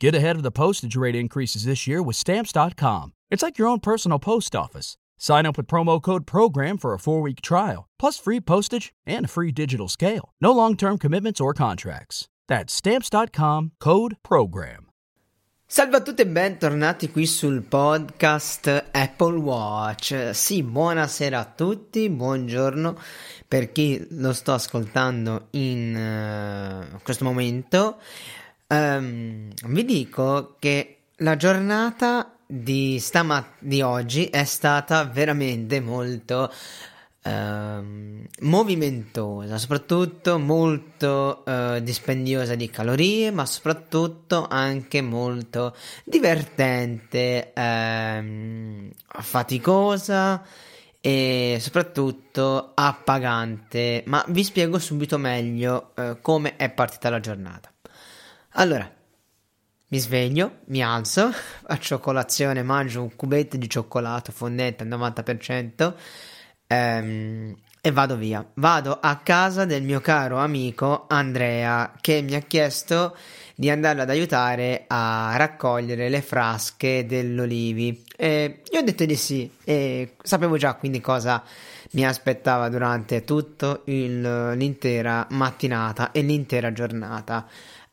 Get ahead of the postage rate increases this year with Stamps.com. It's like your own personal post office. Sign up with promo code PROGRAM for a four week trial, plus free postage and a free digital scale. No long term commitments or contracts. That's Stamps.com code PROGRAM. Salve a tutti e bentornati qui sul podcast Apple Watch. Sì, buonasera a tutti, buongiorno per chi lo sto ascoltando in uh, questo momento. Um, vi dico che la giornata di, stamat- di oggi è stata veramente molto Uh, movimentosa, soprattutto molto uh, dispendiosa di calorie, ma soprattutto anche molto divertente, uh, faticosa e soprattutto appagante. Ma vi spiego subito meglio eh, come è partita la giornata. Allora, mi sveglio, mi alzo, faccio colazione, mangio un cubetto di cioccolato fondente al 90% ehm, e vado via. Vado a casa del mio caro amico Andrea che mi ha chiesto di andarlo ad aiutare a raccogliere le frasche dell'olivi. E io ho detto di sì e sapevo già quindi cosa mi aspettava durante tutta l'intera mattinata e l'intera giornata.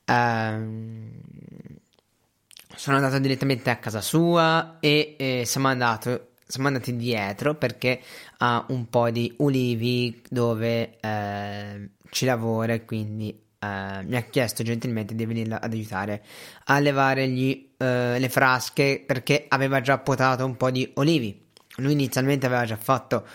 Um, sono andato direttamente a casa sua e, e siamo, andato, siamo, andati dietro perché ha un po' di ulivi dove eh, ci lavora e quindi eh, mi ha chiesto gentilmente di venire ad aiutare a levare gli, eh, le frasche perché aveva già potato un po' di olivi. Lui inizialmente aveva già fatto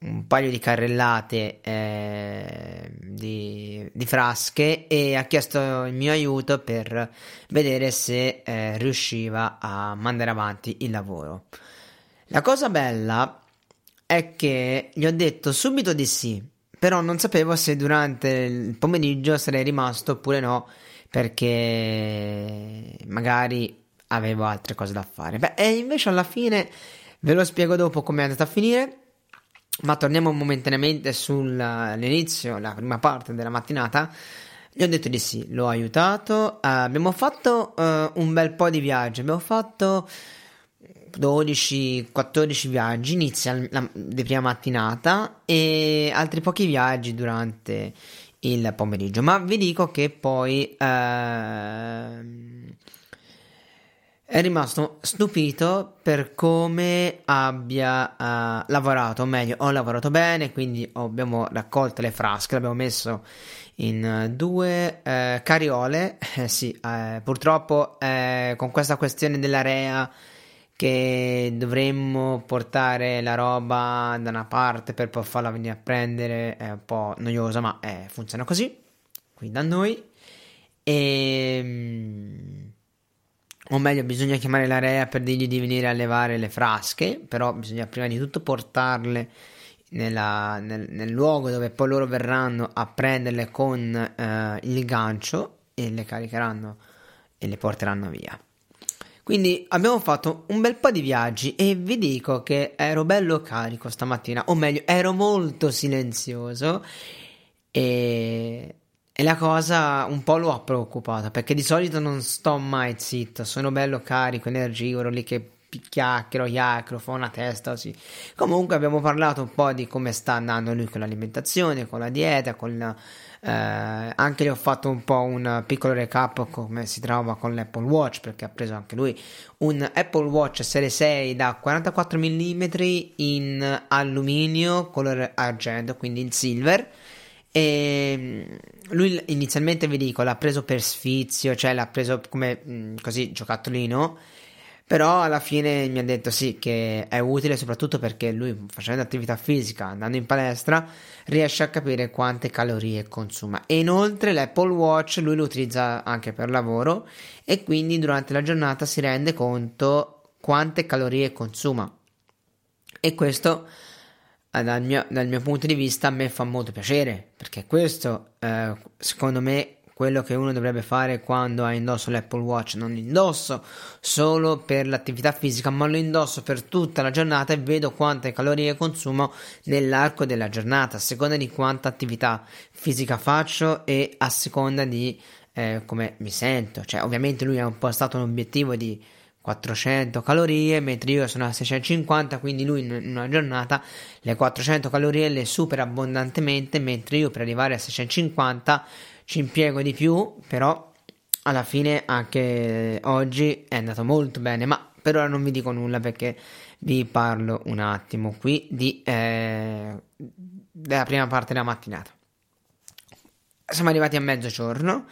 un paio di carrellate eh, di, di, frasche e ha chiesto il mio aiuto per vedere se eh, riusciva a mandare avanti il lavoro. La cosa bella è che gli ho detto subito di sì, però non sapevo se durante il pomeriggio sarei rimasto oppure no, perché magari avevo altre cose da fare. Beh, e invece alla fine ve lo spiego dopo come è andata a finire. Ma torniamo momentaneamente sull'inizio, la prima parte della mattinata. Gli ho detto di sì, l'ho aiutato. Uh, abbiamo fatto uh, un bel po' di viaggi. Abbiamo fatto 12-14 viaggi inizia la, di prima mattinata e altri pochi viaggi durante il pomeriggio. Ma vi dico che poi. Uh, è rimasto stupito per come abbia uh, lavorato, o meglio, ho lavorato bene, quindi abbiamo raccolto le frasche, l'abbiamo messo in uh, due uh, cariole, eh, sì, eh, purtroppo eh, con questa questione dell'area che dovremmo portare la roba da una parte per poi farla venire a prendere è un po' noiosa, ma eh, funziona così, qui da noi. E ehm, o meglio bisogna chiamare l'area per dirgli di venire a levare le frasche, però bisogna prima di tutto portarle nella, nel, nel, luogo dove poi loro verranno a prenderle con eh, il gancio e le caricheranno e le porteranno via. Quindi abbiamo fatto un bel po' di viaggi e vi dico che ero bello carico stamattina, o meglio, ero molto silenzioso e e la cosa un po' lo ha preoccupato perché di solito non sto mai zitto, sono bello carico, energivoro, lì che chiacchiero, chiacchiero, fa una testa così. Comunque abbiamo parlato un po' di come sta andando lui con l'alimentazione, con la dieta, con la, eh, anche gli ho fatto un po' un piccolo recap come si trova con l'Apple Watch perché ha preso anche lui un Apple Watch Serie 6 da 44 mm in alluminio colore argento, quindi in silver e ehm, lui inizialmente vi dico l'ha preso per sfizio, cioè l'ha preso come mm, così giocattolino. Però alla fine mi ha detto sì che è utile soprattutto perché lui facendo attività fisica, andando in palestra, riesce a capire quante calorie consuma. E inoltre l'Apple Watch lui lo utilizza anche per lavoro e quindi durante la giornata si rende conto quante calorie consuma. E questo dal mio, dal mio, punto di vista a me fa molto piacere perché questo eh, secondo me quello che uno dovrebbe fare quando ha indosso l'Apple Watch non indosso solo per l'attività fisica ma lo indosso per tutta la giornata e vedo quante calorie consumo nell'arco della giornata a seconda di quanta attività fisica faccio e a seconda di eh, come mi sento. Cioè, ovviamente lui ha un po' stato un obiettivo di 400 calorie, mentre io sono a 650, quindi lui in una giornata le 400 calorie le supera abbondantemente, mentre io per arrivare a 650 ci impiego di più, però alla fine anche oggi è andato molto bene, ma per ora non vi dico nulla perché vi parlo un attimo qui di, eh, della prima parte della mattinata. Siamo arrivati a mezzogiorno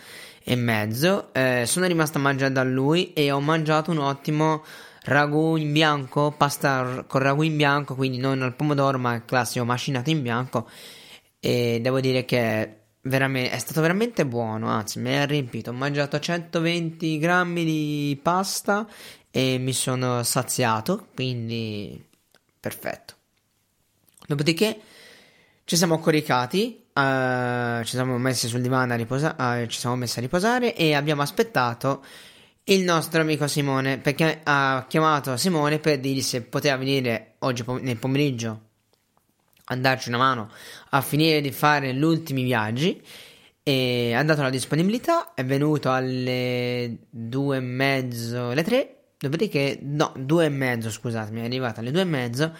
e mezzo. Eh, sono rimasto a mangiare da lui e ho mangiato un ottimo ragù in bianco, pasta con ragù in bianco, quindi non al pomodoro, ma il classico macinato in bianco. E devo dire che è stato veramente buono, anzi mi ha riempito. Ho mangiato 120 grammi di pasta e mi sono saziato, quindi perfetto. Dopodiché ci siamo coricati Uh, ci siamo messi sul divano a riposare, uh, ci siamo messi a riposare e abbiamo aspettato il nostro amico Simone perché ha chiamato Simone per dirgli se poteva venire oggi pom- nel pomeriggio a darci una mano a finire di fare gli ultimi viaggi. E ha dato la disponibilità è venuto alle due e mezzo alle tre dopodiché no due e mezzo scusatemi è arrivato alle due e mezzo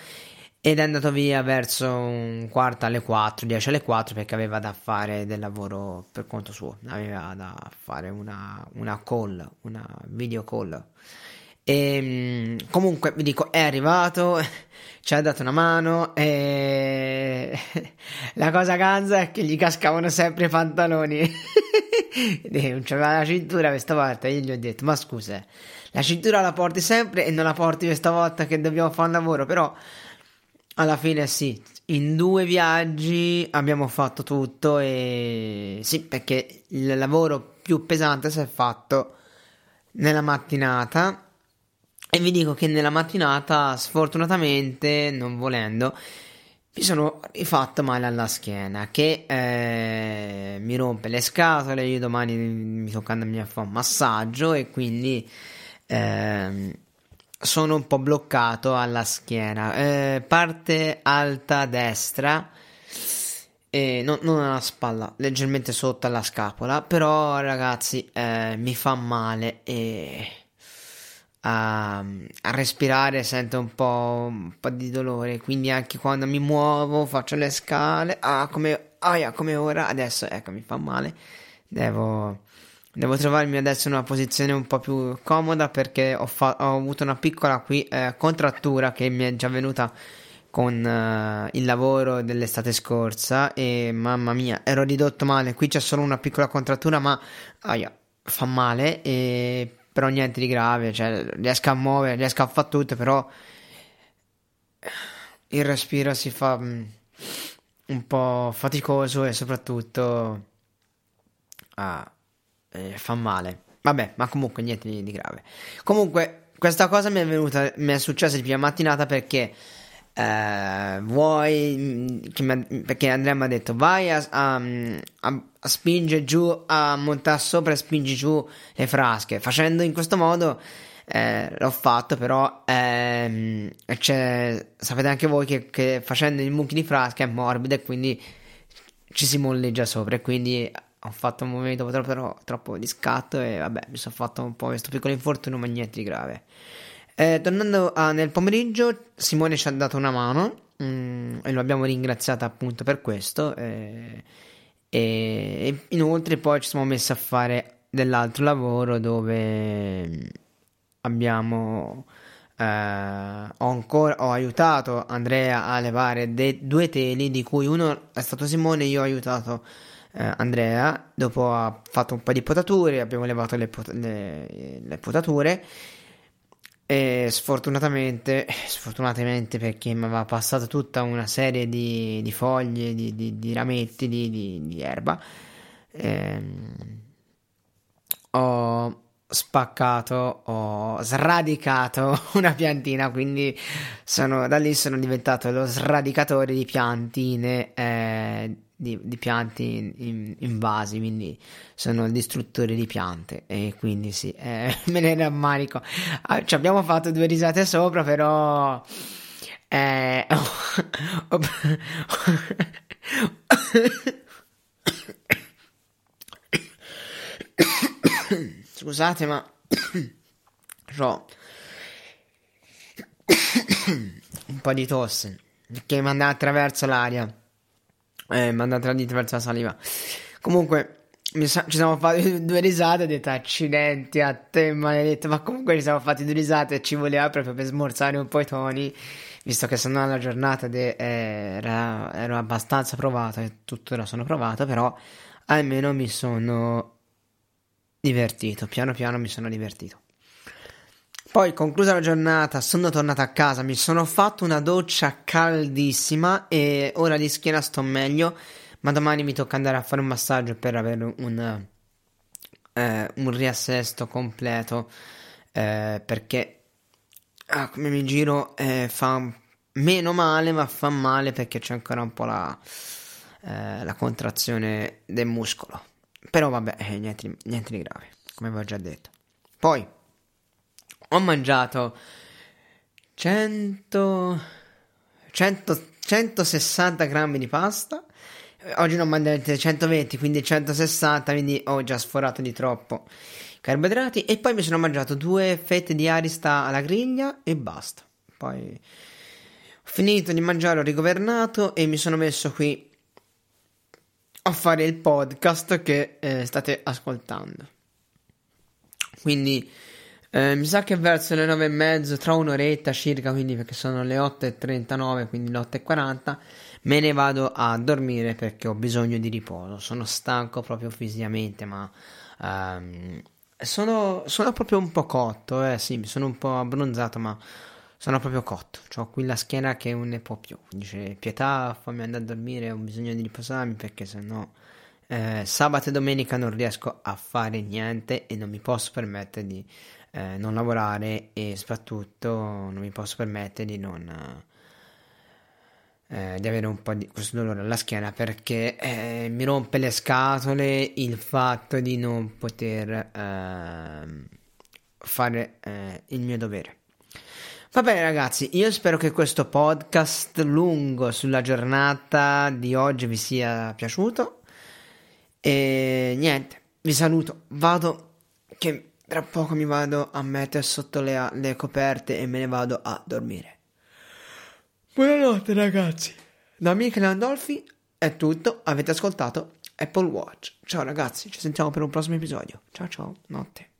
ed è andato via verso un quarto alle 4, 10 alle 4 perché aveva da fare del lavoro per conto suo, aveva da fare una, una call, una video call. E ehm, comunque vi dico, è arrivato, ci ha dato una mano e la cosa ganza è che gli cascavano sempre i pantaloni. non c'aveva la cintura questa volta. Io gli ho detto: Ma scusa, la cintura la porti sempre e non la porti questa volta che dobbiamo fare un lavoro, però alla fine sì, in due viaggi abbiamo fatto tutto e sì, perché il lavoro più pesante si è fatto nella mattinata. E vi dico che nella mattinata sfortunatamente, non volendo, mi sono rifatto male alla schiena che eh, mi rompe le scatole, io domani mi tocca andarmi a fare un massaggio e quindi... Eh, sono un po' bloccato alla schiena. Eh, parte alta destra, eh, no, non alla spalla, leggermente sotto alla scapola. Però, ragazzi, eh, mi fa male e a, a, respirare sento un po', un po', di dolore. Quindi, anche quando mi muovo, faccio le scale. Ah, come, ah, come ora, adesso ecco, mi fa male. Devo Devo trovarmi adesso in una posizione un po' più comoda perché ho, fa- ho avuto una piccola qui, eh, contrattura che mi è già venuta con uh, il lavoro dell'estate scorsa e mamma mia ero ridotto male. Qui c'è solo una piccola contrattura ma aia, fa male e però niente di grave cioè riesco a muovere riesco a fare tutto però il respiro si fa um, un po' faticoso e soprattutto uh, eh, fa male. Vabbè, ma comunque niente di, grave. Comunque, questa cosa mi è venuta, mi è successa di prima mattinata perché. Eh, vuoi mi, perché Andrea mi ha detto vai a, a, a, a spingere giù a montare sopra e spingi giù le frasche facendo in questo modo eh, l'ho fatto però ehm, sapete anche voi che, che facendo il mucchi di frasche è morbido e quindi ci si molleggia sopra e quindi ho fatto un movimento troppo, troppo di scatto e vabbè, mi sono fatto un po' questo piccolo infortunio, ma niente di grave. Eh, tornando a, nel pomeriggio, Simone ci ha dato una mano mm, e lo abbiamo ringraziato appunto per questo. Eh, e inoltre poi ci siamo messi a fare dell'altro lavoro dove abbiamo eh, ho, ancora, ho aiutato Andrea a levare de- due teli di cui uno è stato Simone e io ho aiutato eh, Andrea, dopo ha fatto un po' di potature, abbiamo levato le, pot- le, le potature e sfortunatamente, sfortunatamente perché mi aveva passato tutta una serie di, di foglie, di, di, di rametti, di, erba, ehm, ho spaccato, ho sradicato una piantina, quindi sono, da lì sono diventato lo sradicatore di piantine eh, di, di piante in, in, vasi, quindi sono il distruttore di piante e quindi sì, eh, me ne rammarico. Ah, ci abbiamo fatto due risate sopra, però... Eh, oh, oh, Scusate, ma ho un po' di tosse che mi andava attraverso l'aria. Eh, mi andava attraverso la saliva. Comunque, sa- ci siamo fatti due risate. Ho detto accidenti a te, maledetto. Ma comunque ci siamo fatti due risate e ci voleva proprio per smorzare un po' i toni. Visto che sono alla giornata de- era, ero abbastanza provato e tuttora sono provato, però almeno mi sono divertito. Piano piano mi sono divertito. Poi, conclusa la giornata, sono tornato a casa, mi sono fatto una doccia caldissima e ora di schiena sto meglio, ma domani mi tocca andare a fare un massaggio per avere un, eh, un riassesto completo, eh, perché ah, come mi giro eh, fa meno male, ma fa male perché c'è ancora un po' la, eh, la contrazione del muscolo. Però vabbè, eh, niente, niente di grave, come vi ho già detto. Poi ho mangiato 100, 100 160 grammi di pasta. Oggi non ho mangiato 120, quindi 160, quindi ho già sforato di troppo carboidrati. E poi mi sono mangiato due fette di arista alla griglia e basta. Poi ho finito di mangiare, ho rigovernato e mi sono messo qui a fare il podcast che eh, state ascoltando. Quindi eh, mi sa che verso le nove e mezzo, tra un'oretta circa, quindi perché sono le 8.39, quindi le 8.40, me ne vado a dormire perché ho bisogno di riposo. Sono stanco proprio fisicamente, ma um, sono, sono, proprio un po' cotto, eh sì, mi sono un po' abbronzato, ma sono proprio cotto. Ho qui la schiena che non ne può più. Dice, pietà, fammi andare a dormire, ho bisogno di riposarmi perché sennò... Eh, sabato e domenica non riesco a fare niente e non mi posso permettere di eh, non lavorare e soprattutto non mi posso permettere di non eh, di avere un po' di questo dolore alla schiena perché eh, mi rompe le scatole il fatto di non poter ehm, fare eh, il mio dovere. Va bene ragazzi, io spero che questo podcast lungo sulla giornata di oggi vi sia piaciuto e niente, vi saluto, vado che tra poco mi vado a mettere sotto le, le coperte e me ne vado a dormire. Buonanotte ragazzi. Da Michele Andolfi è tutto. Avete ascoltato Apple Watch. Ciao ragazzi, ci sentiamo per un prossimo episodio. Ciao ciao, notte.